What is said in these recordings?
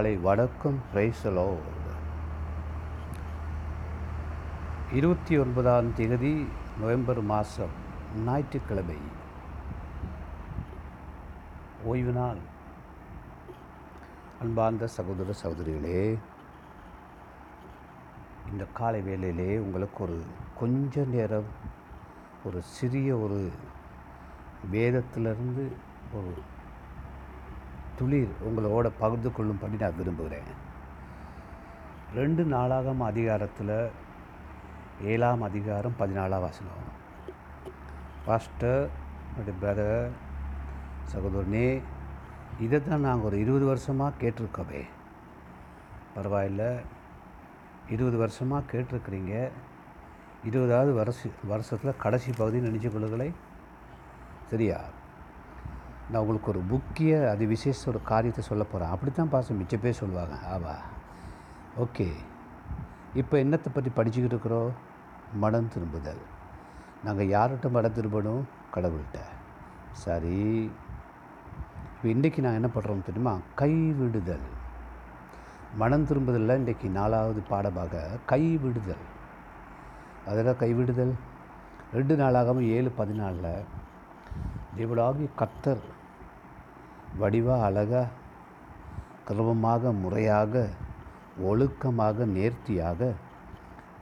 காலை வணக்கம் பிரைசலோ இருபத்தி ஒன்பதாம் தேதி நவம்பர் மாதம் ஞாயிற்றுக்கிழமை. ஓய்வு நாள் அன்பார்ந்த சகோதர சகோதரிகளே இந்த காலை வேளையிலே உங்களுக்கு ஒரு கொஞ்ச நேரம் ஒரு சிறிய ஒரு வேதத்திலிருந்து ஒரு துளிர் உங்களோட பகிர்ந்து கொள்ளும்படி நான் விரும்புகிறேன். ரெண்டு நாளாகம் அதிகாரத்தில் ஏழாம் அதிகாரம் பதினாலாம் வசனம். பாஸ்டர் என்னுடைய பிரதர் சகோதரனே இதை தான் நாங்கள் ஒரு இருபது வருஷமாக கேட்டிருக்கோமே. பரவாயில்ல இருபது வருஷமாக கேட்டிருக்கிறீங்க. இருபதாவது வருஷ வருஷத்தில் கடைசி பகுதி நினைச்சு கொள்ளுகளை சரியா? நான் உங்களுக்கு ஒரு முக்கிய அது விசேஷ ஒரு காரியத்தை சொல்ல போகிறேன் அப்படி தான் பாசம் மிச்ச பேர் சொல்லுவாங்க. ஆவா. ஓகே. இப்போ என்னத்தை பற்றி படிச்சுக்கிட்டு இருக்கிறோம்? மனம் திரும்புதல். நாங்கள் யார்கிட்ட மனம் திரும்பணும்? கடவுள்கிட்ட. சரி. இப்போ இன்றைக்கி நாங்கள் என்ன பண்ணுறோம் தெரியுமா? கைவிடுதல் மனம் திரும்புதலில் இன்றைக்கி நாலாவது பாடமாக கைவிடுதல் அதெல்லாம் கைவிடுதல் ரெண்டு நாளாகவும் ஏழு பதினாலில் தேவடாகி கத்தர் வடிவாக அழகாக கிரமமாக முறையாக ஒழுக்கமாக நேர்த்தியாக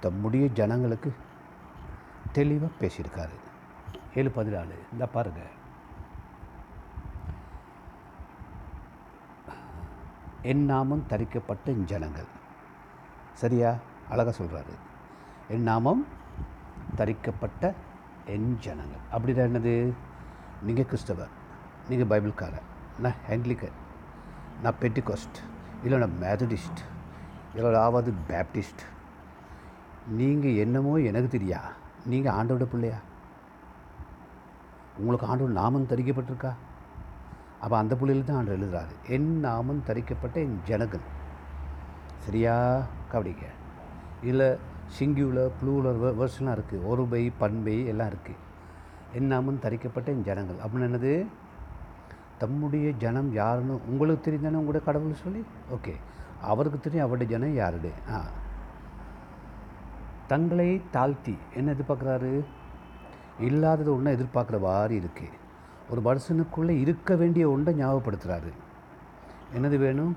தம்முடைய ஜனங்களுக்கு தெளிவாக பேசியிருக்காரு. ஏழு பதினாலு இந்த பாருங்கள் என் நாமம் தரிக்கப்பட்ட ஜனங்கள். சரியா? அழகாக சொல்கிறாரு என் நாமம் தரிக்கப்பட்ட என் ஜனங்கள். அப்படின்னா என்னது? நீங்கள் கிறிஸ்தவர். நீங்கள் பைபிள்காரர். நான் ஆங்கிலிக்கன் நான் பெட்டிகாஸ்ட் இல்லை நான் மேதடிஸ்ட் இல்லை ஆவாது பேப்டிஸ்ட் நீங்கள் என்னமோ எனக்கு தெரியா? நீங்கள் ஆண்டோட பிள்ளையா? உங்களுக்கு ஆண்டோட நாமம் தரிக்கப்பட்டிருக்கா? அப்போ அந்த பிள்ளையில் தான் ஆண்டு எழுதுறாரு. என் நாமம் தரிக்கப்பட்ட என் ஜனகன். சரியா? கபடிங்க இல்லை சிங்கியூவில் ப்ளூவில் வேர்ஸ்லாம் இருக்குது ஒரு பை பண்பை எல்லாம் இருக்குது என் நாமம் தரிக்கப்பட்ட என் ஜனங்கள் அப்படின்னு என்னது? தம்முடைய ஜனம் யாருன்னு உங்களுக்கு தெரிந்தானே உங்களோட கடவுள் சொல்லி? ஓகே. அவருக்கு தெரியும் அவருடைய ஜனம் யாருடைய? ஆ. தங்களை தாழ்த்தி என்ன எதிர்பார்க்குறாரு? இல்லாதது ஒன்றை எதிர்பார்க்குற மாதிரி இருக்குது ஒரு மனுஷனுக்குள்ளே இருக்க வேண்டிய ஒன்றை ஞாபகப்படுத்துகிறாரு என்னது வேணும்?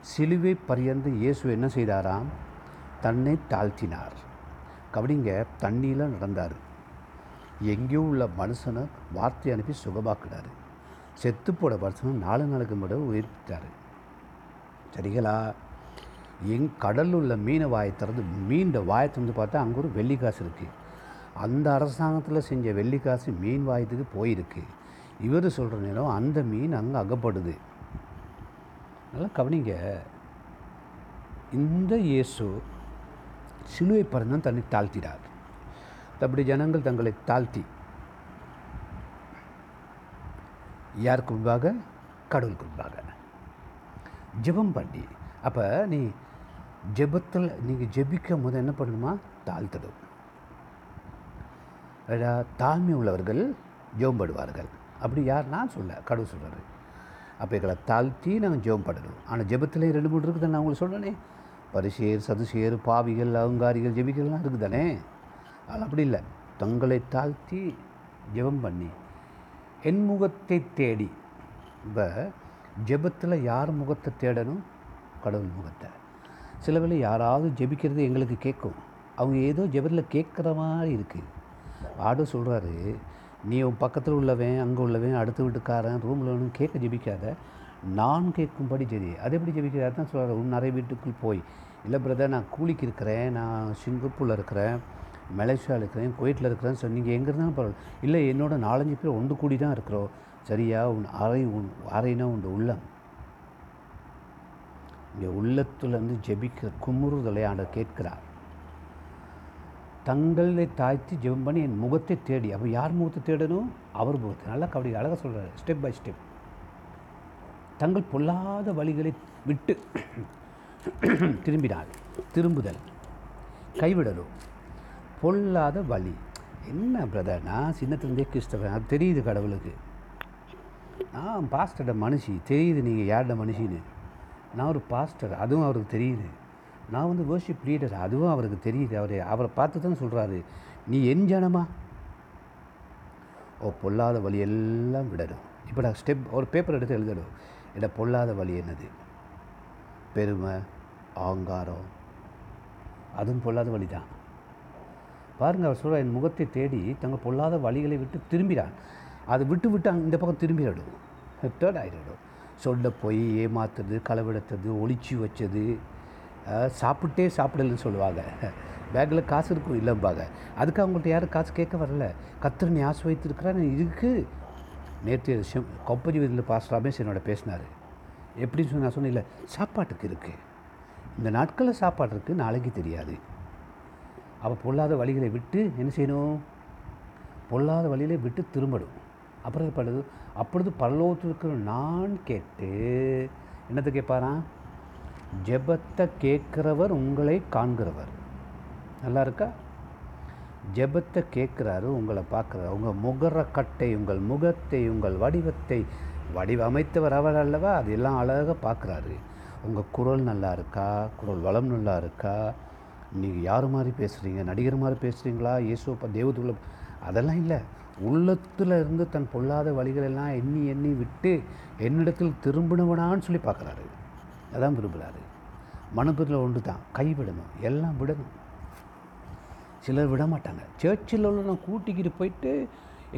சிலுவை பரியந்து இயேசு என்ன செய்தாராம்? தன்னை தாழ்த்தினார். கவனிங்க தண்ணியில் நடந்தார். எங்கேயோ உள்ள மனுஷனை வார்த்தை அனுப்பி சுகமாக்குனார். செத்துப்போட பர்சனும் நாலு நாளுக்கு மட்டும் உயிர்ப்பித்தார். சரிங்களா? எங் கடலில் உள்ள மீனை வாயை திறந்து மீன் வாயை திறந்து பார்த்தா அங்கே ஒரு வெள்ளிக்காசு இருக்குது அந்த அரசாங்கத்தில் செஞ்ச வெள்ளிக்காசு மீன் வாயத்துக்கு போயிருக்கு. இவர் சொல்கிற நேரம் அந்த மீன் அங்கே அகப்படுது. நல்லா கவனிங்க. இந்த இயேசு சிலுவை பறந்தான் தன்னை தாழ்த்தினார். அப்படி ஜனங்கள் தங்களை தாழ்த்தி யாருக்கு முன்பாக கடவுளுக்கு முன்பாக ஜெபம் பண்ணி. அப்போ நீ ஜெபத்தில் நீங்கள் ஜெபிக்கும் போது என்ன பண்ணணுமா? தாழ்த்தடும் தாழ்மை உள்ளவர்கள் ஜெபம் படுவார்கள் அப்படி யார்? நான் சொல்ல கடவுள் சொல்கிறாரு அப்போ எங்களை தாழ்த்தி நாங்கள் ஜெபம் பண்ணணும். ஆனால் ஜெபத்தில் ரெண்டு மூணு இருக்குது நான் உங்களுக்கு சொல்கிறேனே பரிசேர் சதுசேர் பாவிகள் அகங்காரிகள் ஜெபிகள்லாம் இருக்குது தானே அது அப்படி இல்லை. தங்களை தாழ்த்தி ஜெபம் பண்ணி என் முகத்தை தேடி. இப்போ ஜெபத்தில் யார் முகத்தை தேடணும்? கடவுள் முகத்தை. சில வேளை யாராவது ஜெபிக்கிறது எங்களுக்கு கேட்கும். அவங்க ஏதோ ஜெபத்தில் கேட்குற மாதிரி இருக்குது ஆடு சொல்கிறாரு நீ உன் பக்கத்தில் உள்ளவன் அங்கே உள்ளவன் அடுத்த வீட்டுக்காரன் ரூமில் வேணும் கேட்க ஜெபிக்காத. நான் கேட்கும்படி சரி அது எப்படி ஜெபிக்கிறார்? தான் சொல்கிறார் உன் நிறைய வீட்டுக்குள் போய். இல்லை பிரதர் நான் கூலிக்கு இருக்கிறேன். நான் சிங்கப்பூரில் இருக்கிறேன். மலேசியாவில் இருக்கிறேன் குவைட்டில் இருக்கிறேன்னு சொன்னீங்க எங்கே இருந்தாலும் பரவாயில்ல. இல்லை என்னோட நாலஞ்சு பேர் ஒன்று கூடி தான் இருக்கிறோம். சரியா? உன் அறை உன் அறைனா உன் உள்ளம். இங்கே உள்ளத்துலேருந்து ஜெபிக்கிற குமுறுதலை ஆண்டர் கேட்கிறார். தங்களை தாழ்த்தி ஜெபம் பண்ணி என் முகத்தை தேடி அப்போ யார் முகத்தை தேடணும்? அவர் முகத்தை. நல்லா கபடி அழகாக சொல்கிறார் ஸ்டெப் பை ஸ்டெப் தங்கள் பொல்லாத வழிகளை விட்டு திரும்பினால் திரும்புதல். கைவிடலும். பொல்லாத வழி. என்ன பிரதர் நான் சின்னத்துலேருந்தே கிறிஸ்தவன். அது தெரியுது கடவுளுக்கு. நான் பாஸ்டர்ட மனுஷி. தெரியுது நீங்கள் யார்ட மனுஷின்னு. நான் ஒரு பாஸ்டர் அதுவும் அவருக்கு தெரியுது. நான் வந்து வேர்ஷிப் லீடர் அதுவும் அவருக்கு தெரியுது. அவர் அவரை பார்த்து தான் சொல்கிறாரு நீ என் ஜனமா? ஓ பொல்லாத வழி எல்லாம் விடணும். இப்போ நான் ஸ்டெப் ஒரு பேப்பர் எடுத்து எழுதணும். இட பொல்லாத வழி என்னது? பெருமை ஆங்காரம். அதுவும் பொல்லாத வழி தான் பாருங்கள் அவர் சொல்கிற என் முகத்தை தேடி தங்கள் பொல்லாத வழிகளை விட்டு திரும்பிடான் அதை விட்டு விட்டு இந்த பக்கம் திரும்பிடும் தேர்ட் ஆகிடும் சொல்ல போய் ஏமாத்துறது களவெடுத்தது ஒழிச்சு வச்சது. சாப்பிட்டே சாப்பிடலன்னு சொல்லுவாங்க. பேக்கில் காசு இருக்கும் இல்லைம்பாங்க. அதுக்கு அவங்கள்ட்ட யாரும் காசு கேட்க வரல. கத்திரனை ஆசுவைத்திருக்கிறான் இதுக்கு நேற்று சிம் கொப்பரி வீதியில் பாஸ் ரமேஷ் என்னோட பேசினார். எப்படின்னு சொன்ன நான் சொன்னேன் இல்லை சாப்பாட்டுக்கு இருக்குது இந்த நாட்களில் சாப்பாடு இருக்குது நாளைக்கு தெரியாது. அப்போ பொல்லாத வழிகளை விட்டு என்ன செய்யணும்? பொல்லாத வழியிலே விட்டு திரும்பணும். அப்புறம் என்ன அப்பொழுது பரலோகத்திற்கு நான் கேட்டு என்னத்தை கேட்பாரான் ஜெபத்தை கேட்குறவர் உங்களை காண்கிறவர். நல்லா இருக்கா? ஜெபத்தை கேட்குறாரு உங்களை பார்க்குறாரு. உங்கள் முகரக்கட்டை உங்கள் முகத்தை உங்கள் வடிவத்தை வடிவமைத்தவர் அவர் அல்லவா? அதெல்லாம் அழகாக பார்க்குறாரு. உங்கள் குரல் நல்லா இருக்கா? குரல் வளம் நல்லா இருக்கா? நீங்கள் யார் மாதிரி பேசுகிறீங்க நடிகர் மாதிரி பேசுகிறீங்களா இயேசுப்பா தேவதுள்ள அதெல்லாம் இல்லை. உள்ளத்தில் இருந்து தன் பொல்லாத வழிகளெல்லாம் எண்ணி எண்ணி விட்டு என்னிடத்தில் திரும்பினவனான்னு சொல்லி பார்க்குறாரு. அதான் விரும்புகிறாரு மனப்பதில் ஒன்று தான் கைவிடணும். எல்லாம் விடணும். சிலர் விட மாட்டாங்க சர்ச்சில் உள்ள நான் கூட்டிக்கிட்டு போயிட்டு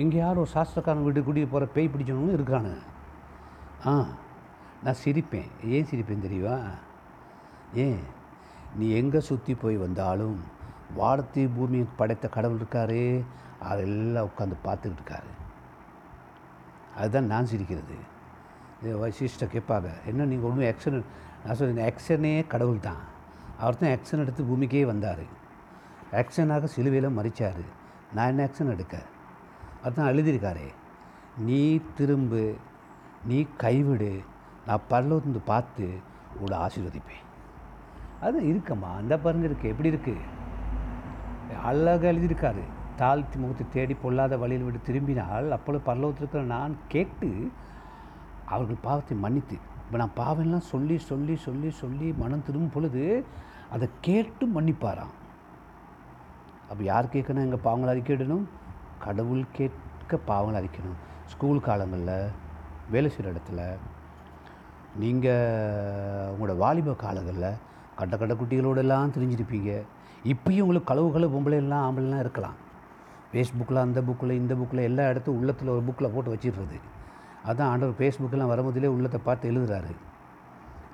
எங்கேயாரும் ஒரு சாஸ்திரக்காரன் வீட்டு கூட்டிகிட்டு போகிற பேய் பிடிச்சவங்களும் இருக்கானுங்க ஆ நான் சிரிப்பேன். ஏன் சிரிப்பேன் தெரியுமா? ஏன்? நீ எங்கே சுற்றி போய் வந்தாலும் வானத்தை பூமியை படைத்த கடவுள் இருக்காரு. அதெல்லாம் உட்காந்து பார்த்துக்கிட்டு இருக்காரு. அதுதான் நான் சிரிக்கிறது. சிஸ்டர் கேட்பாங்க. என்ன நீங்கள் ஒன்றும் ஆக்ஷன் நான் சொல்கிறேன் ஆக்ஷனே கடவுள் தான். அவர் தான் ஆக்ஷன் எடுத்து பூமிக்கே வந்தார். ஆக்ஷனாக சிலுவையில் மறிச்சார் நான் என்ன ஆக்ஷன் எடுக்க? அதுதான் எழுதியிருக்காரே. நீ திரும்பு நீ கைவிடு நான் பரலோந்து பார்த்து உங்களை ஆசீர்வதிப்பேன். அது இருக்கம்மா அந்த பாருங்க இருக்குது எப்படி இருக்குது அழகாக எழுதியிருக்காரு. தாழ்த்தி முகத்தை தேடி பொல்லாத வழியில் விட்டு திரும்பினால் அப்பொழுது பரலோகத்திற்கு நான் கேட்டு அவர்கள் பாவத்தை மன்னித்து இப்போ நான் பாவம்லாம் சொல்லி சொல்லி சொல்லி சொல்லி மனம் திரும்பும் பொழுது அதை கேட்டு மன்னிப்பாராம். அப்போ யார் கேட்கணும்? எங்கள் பாவங்களை அறிக்கையிடணும்? கடவுள் கேட்க பாவங்களை அறிக்கணும். ஸ்கூல் காலங்களில் வேலை செய்கிற இடத்துல நீங்கள் உங்களோட வாலிப காலங்களில் கட்ட கட்ட குட்டிகளோடெல்லாம் தெரிஞ்சிருப்பீங்க. இப்பயும் உங்களுக்கு கழுவுகளை களவு பொம்பளை எல்லாம் ஆம்பளைலாம் இருக்கலாம். ஃபேஸ்புக்கில் அந்த புக்கில் இந்த புக்கில் எல்லா இடத்தும் உள்ளத்தில் ஒரு புக்கில் போட்டு வச்சிடுறது. அதான் ஆண்டவர் ஃபேஸ்புக்கெலாம் வரும்போதிலே உள்ளத்தை பார்த்து எழுதுறாரு.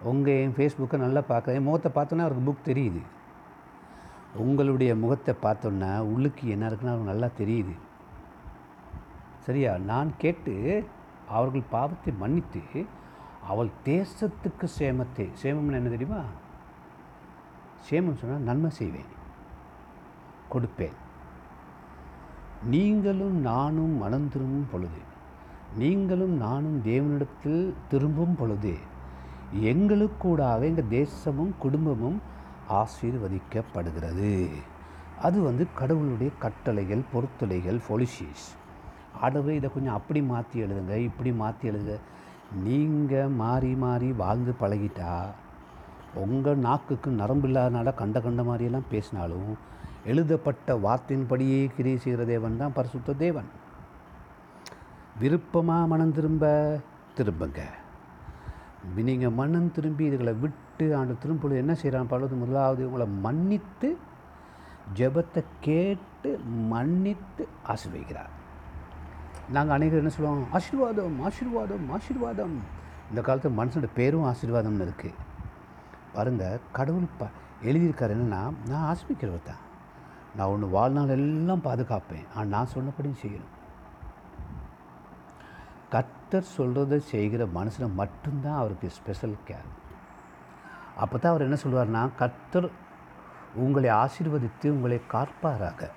உங்கள் என் ஃபேஸ்புக்கை நல்லா பார்க்க என் முகத்தை பார்த்தோன்னா அவருக்கு புக் தெரியுது. உங்களுடைய முகத்தை பார்த்தோன்னா உள்ளுக்கு என்ன இருக்குன்னு அவருக்கு நல்லா தெரியுது. சரியா? நான் கேட்டு அவர்கள் பாவத்தை மன்னித்து அவள் தேசத்துக்கு சேமத்தை சேமம்னு என்ன தெரியுமா? சேமம் சொன்னால் நன்மை செய்வேன். கொடுப்பேன். நீங்களும் நானும் மனம் திரும்பும் பொழுது நீங்களும் நானும் தேவனிடத்தில் திரும்பும் பொழுது எங்களுக்கூடாக எங்கள் தேசமும் குடும்பமும் ஆசீர்வதிக்கப்படுகிறது. அது வந்து கடவுளுடைய கட்டளைகள் பொறுத்துளைகள் பொலிசிஸ் ஆடவே இதை கொஞ்சம் அப்படி மாற்றி எழுதுங்க இப்படி மாற்றி எழுதுங்க. நீங்கள் மாறி மாறி வாழ்ந்து பழகிட்டா உங்கள் நாக்குக்கு நரம்பு இல்லாதனால கண்ட கண்ட மாதிரியெல்லாம் பேசினாலும் எழுதப்பட்ட வார்த்தையின்படியே கிரியை செய்கிற தேவன் தான் பரிசுத்த தேவன். விருப்பமாக மனம் திரும்ப திரும்புங்க. நீங்கள் மனம் திரும்பி இதுகளை விட்டு ஆண்டு திரும்பொழுது என்ன செய்கிறான் பழுது முதலாவது உங்களை மன்னித்து ஜெபத்தை கேட்டு மன்னித்து ஆசீர்வதிக்கிறார். நாங்கள் அநேகர் என்ன சொல்லுவோம் ஆசீர்வாதம் ஆசீர்வாதம் ஆசீர்வாதம். இந்த காலத்தில் மனுஷனோட பேரும் ஆசீர்வாதம்னு இருக்குது பாருங்கள் கடவுள் ப எழுதியிருக்காரு என்னென்னா நான் ஆசிரிக்கிறவர் தான். நான் ஒன்று வாழ்நாள் எல்லாம் பாதுகாப்பேன். ஆனால் நான் சொன்னபடி செய்யணும். கர்த்தர் சொல்கிறத செய்கிற மனுஷனை மட்டும்தான் அவருக்கு ஸ்பெஷல் கேர் அப்போ தான் அவர் என்ன சொல்வார்னா கர்த்தர் உங்களை ஆசீர்வதித்து உங்களை காப்பாராக.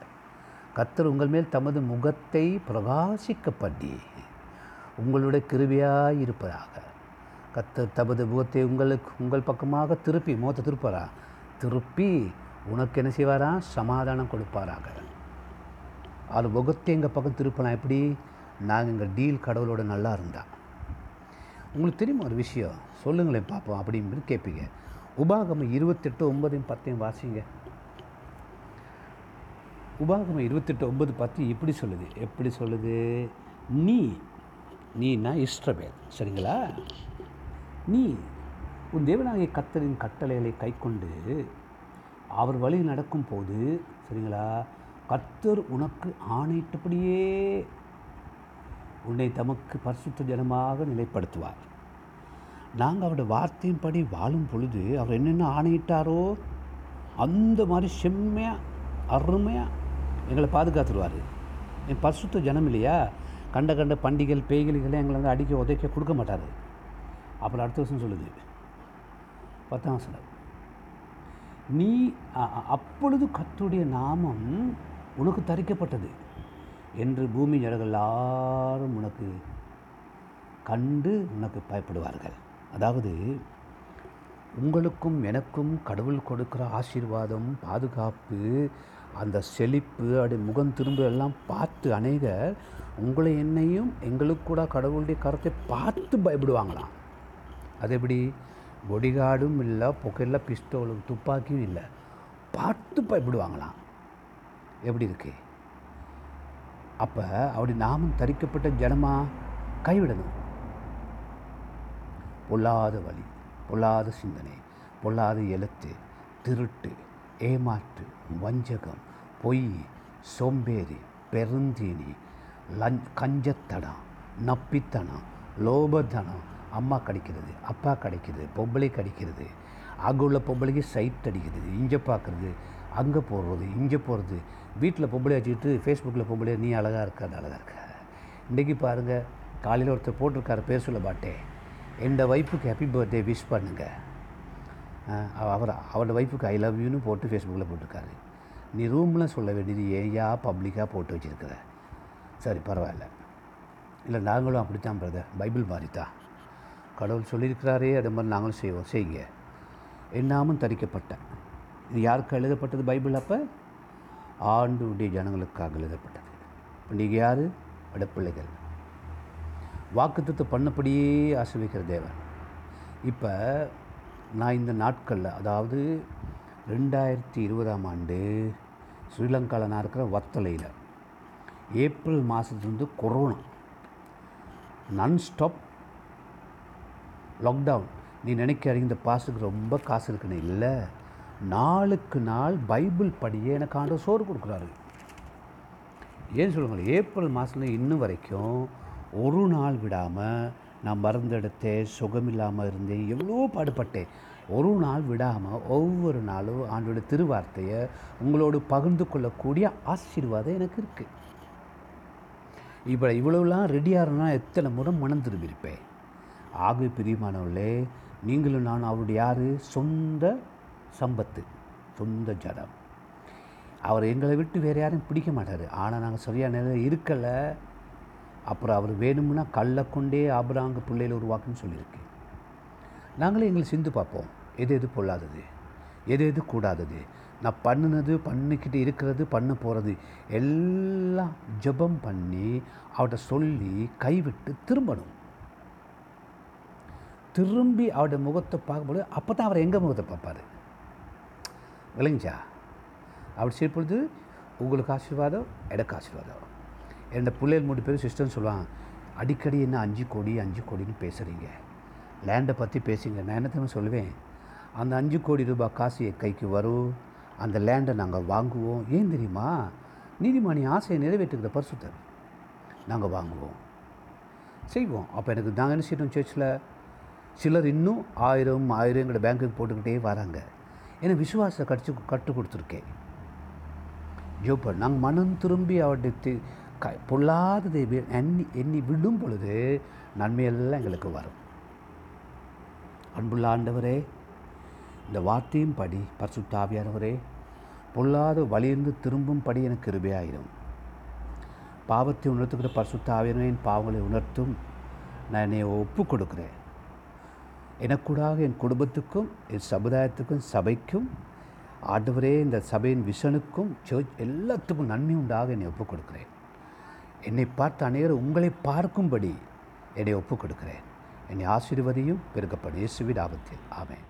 கர்த்தர் உங்கள் மேல் தமது முகத்தை பிரகாசிக்க பண்ணி உங்களுடைய கிருபையாய் இருப்பதாக. கத்து தமது முகத்தை உங்களுக்கு உங்கள் பக்கமாக திருப்பி முகத்தை திருப்பாரா திருப்பி உனக்கு என்ன செய்வாரா? சமாதானம் கொடுப்பாராக. அது முகத்தை எங்கள் பக்கம் திருப்பலாம் எப்படி? நாங்கள் எங்கள் டீல் கடவுளோட நல்லா இருந்தா. உங்களுக்கு தெரியுமா ஒரு விஷயம்? சொல்லுங்களேன் பார்ப்போம் அப்படின்னு கேட்பீங்க உபாகமம் இருபத்தெட்டு ஒன்பதையும் பத்தையும் வாசிங்க. உபாகமம் இருபத்தெட்டு ஒன்பது பத்து இப்படி சொல்லுது? எப்படி சொல்லுது? நீ நீனா இஸ்ரவேல் சரிங்களா? நீ உன் தேவனாகிய கத்தரின் கட்டளைகளை கைக்கொண்டு அவர் வழி நடக்கும் போது சரிங்களா? கர்த்தர் உனக்கு ஆணையிட்டபடியே உன்னை தமக்கு பரிசுத்த ஜனமாக நிலைப்படுத்துவார். நாங்கள் அவருடைய வார்த்தையின்படி வாழும் பொழுது அவர் என்னென்ன ஆணையிட்டாரோ அந்த மாதிரி செம்மையாக அருமையாக எங்களை பாதுகாத்துருவார். என் பரிசுத்த ஜனம் இல்லையா? கண்ட கண்ட பண்டிகைகள் பேய்களிகளை எங்களை வந்து அடிக்க உதைக்க கொடுக்க மாட்டார். அப்புறம் அடுத்த வருஷம் சொல்லுது. பத்தாம் வசனம். நீ அப்பொழுது கத்துடைய நாமம் உனக்கு தரிக்கப்பட்டது என்று பூமி ஜனங்கள் எல்லாரும் உனக்கு கண்டு உனக்கு பயப்படுவார்கள். அதாவது உங்களுக்கும் எனக்கும் கடவுள் கொடுக்குற ஆசீர்வாதம் பாதுகாப்பு அந்த செழிப்பு அப்படி முகம் திரும்ப எல்லாம் பார்த்து அநேகர் உங்களை என்னையும் எங்களுக்கு கூட கடவுளுடைய கருத்தை பார்த்து பயப்படுவாங்களாம். அது எப்படி பொடிகார்டும் இல்லை புகையில பிஸ்டோலும் துப்பாக்கியும் இல்லை. பார்த்து பயப்படுவாங்களாம் எப்படி இருக்கு? அப்போ அப்படி நாமும் தரிக்கப்பட்ட ஜனமாக கைவிடணும். பொல்லாத வழி பொல்லாத சிந்தனை பொல்லாத எழுத்து திருட்டு ஏமாற்று வஞ்சகம் பொய் சோம்பேறி பெருந்தீனி லஞ்ச் கஞ்சத்தனம் நப்பித்தனம் லோபத்தனம் அம்மா கிடைக்கிறது அப்பா கிடைக்கிறது பொம்பளை கிடைக்கிறது அங்கே உள்ள பொம்பளைக்கு சைட் அடிக்கிறது இங்கே பார்க்குறது அங்கே போடுறது இங்கே போகிறது வீட்டில் பொம்பளை வச்சுக்கிட்டு ஃபேஸ்புக்கில் பொம்பளை நீ அழகாக இருக்க அது அழகாக இருக்க. இன்றைக்கி பாருங்கள் காலையில் ஒருத்தர் போட்டிருக்காரு பேர் சொல்ல மாட்டேன். எந்த வைஃபுக்கு ஹாப்பி பர்த்டே விஷ் பண்ணுங்கள் அவர் அவரோட ஒய்ஃபுக்கு ஐ லவ் யூன்னு போட்டு ஃபேஸ்புக்கில் போட்டிருக்காரு. நீ ரூமில் சொல்ல வேண்டியது ஏயா பப்ளிக்காக போட்டு வச்சுருக்கிற? சரி பரவாயில்ல. இல்லை நாங்களும் அப்படித்தான் பிரதர் பைபிள் மாதிரி தான் கடவுள் சொல்லியிருக்கிறாரே அது மாதிரி நாங்களும் செய்வோம் செய்யுங்க. என்னாமும் தரிக்கப்பட்டேன் இது யாருக்கு எழுதப்பட்டது பைபிள் அப்போ? ஆண்டுடைய ஜனங்களுக்காக எழுதப்பட்டது. நீங்கள் யார்? அடப்பிள்ளைகள் வாக்குத்தத்தை பண்ணபடியே ஆசிர்வதிக்கிற தேவன். இப்போ நான் இந்த நாட்களில் அதாவது ரெண்டாயிரத்தி இருபதாம் ஆண்டு ஸ்ரீலங்காவில் நான் இருக்கிற வத்தலையில் ஏப்ரல் மாதத்துலேருந்து கொரோனா நன்ஸ்டாப் லாக்டவுன் நீ நினைக்கிற இந்த பாஸ்டருக்கு ரொம்ப காசு இருக்குன்னு இல்லை. நாளுக்கு நாள் பைபிள் படியே எனக்கு ஆண்டவர் சோறு கொடுக்குறாரு. ஏன் சொல்லுங்கள் ஏப்ரல் மாதத்துல இன்னும் வரைக்கும் ஒரு நாள் விடாமல் நான் மருந்தெடுத்தேன் சுகமில்லாமல் இருந்தேன் எவ்வளோ பாடுபட்டேன். ஒரு நாள் விடாமல் ஒவ்வொரு நாளும் ஆண்டோட திருவார்த்தையை உங்களோடு பகிர்ந்து கொள்ளக்கூடிய ஆசீர்வாதம் எனக்கு இருக்குது இப்போ இவ்வளவுலாம் ரெடியாக இருந்தால் எத்தனை முறை மனம் திரும்பியிருப்பேன்? ஆக பிரியமானவர்களே நீங்களும் நான் அவருடைய யார்? சொந்த சம்பத்து சொந்த ஜடம். அவர் எங்களை விட்டு வேறு யாரும் பிடிக்க மாட்டார். ஆனால் நாங்கள் சரியான நேரம் இருக்கலை. அப்புறம் அவர் வேணும்னா கல்லை கொண்டே ஆபராங்க பிள்ளையில் உருவாக்குன்னு சொல்லியிருக்கு. நாங்களே எங்களை சிந்து பார்ப்போம். எது எது பொல்லாதது? எது எது கூடாதது? நான் பண்ணினது பண்ணிக்கிட்டு இருக்கிறது பண்ண போகிறது எல்லாம் ஜெபம் பண்ணி அவர்கிட்ட சொல்லி கைவிட்டு திரும்பணும். திரும்பி அவருடைய முகத்தை பார்க்கும்போது அப்போ தான் அவர் எங்கள் முகத்தை பார்ப்பார்? விளங்கிச்சா? அப்படி சரி பொழுது உங்களுக்கு ஆசீர்வாதம் எனக்கு ஆசீர்வாதம். என்னோட பிள்ளைகள் மூணு பேரும் சிஸ்டர்னு சொல்லுவாங்க அடிக்கடி என்ன அஞ்சு கோடி அஞ்சு கோடின்னு பேசுகிறீங்க லேண்டை பற்றி பேசுங்க. நான் என்ன சொல்லுவேன்? அந்த அஞ்சு கோடி ரூபாய் காசு என் கைக்கு வரும். அந்த லேண்டை நாங்கள் வாங்குவோம். ஏன் தெரியுமா? நீதிமணி ஆசையை நிறைவேற்றுகிற பரிசுத்தர். நாங்கள் வாங்குவோம். செய்வோம். அப்போ எனக்கு நாங்கள் என்ன செய்யணும் சேர்ச்சில் சிலர் இன்னும் ஆயிரம் ஆயிரங்கிற பேங்க்குக்கு போட்டுக்கிட்டே வராங்க. ஏன்னா விசுவாசத்தை கடிச்சு கற்றுக் கொடுத்துருக்கேன் ஜோப்பர் நாங்கள் மனம் திரும்பி அவருடைய க பொல்லாததை எண்ணி எண்ணி விடும் பொழுது நன்மையெல்லாம் எங்களுக்கு வரும். அன்புள்ள ஆண்டவரே இந்த வார்த்தையும் படி பரிசுத்தாவியானவரே பொல்லாத வழியிருந்து திரும்பும் படி எனக்கு கிருபையாயிரும். பாவத்தை உணர்த்துக்கிற பரிசுத்த என் பாவங்களை உணர்த்தும் நான் என்னை ஒப்பு கொடுக்குறேன் எனக்கூடாக என் குடும்பத்துக்கும் என் சமுதாயத்துக்கும் சபைக்கும் ஆண்டவரே இந்த சபையின் விஷனுக்கும் சர்ச் எல்லாத்துக்கும் நன்மை உண்டாக என்னை ஒப்புக் கொடுக்கிறேன் என்னை பார்த்த அனைவரும் உங்களை பார்க்கும்படி என்னை ஒப்புக் கொடுக்கிறேன் என்னை ஆசீர்வதியும் பெருக்கப்படும் இயேசுவின் ஆபத்தில் ஆமேன்.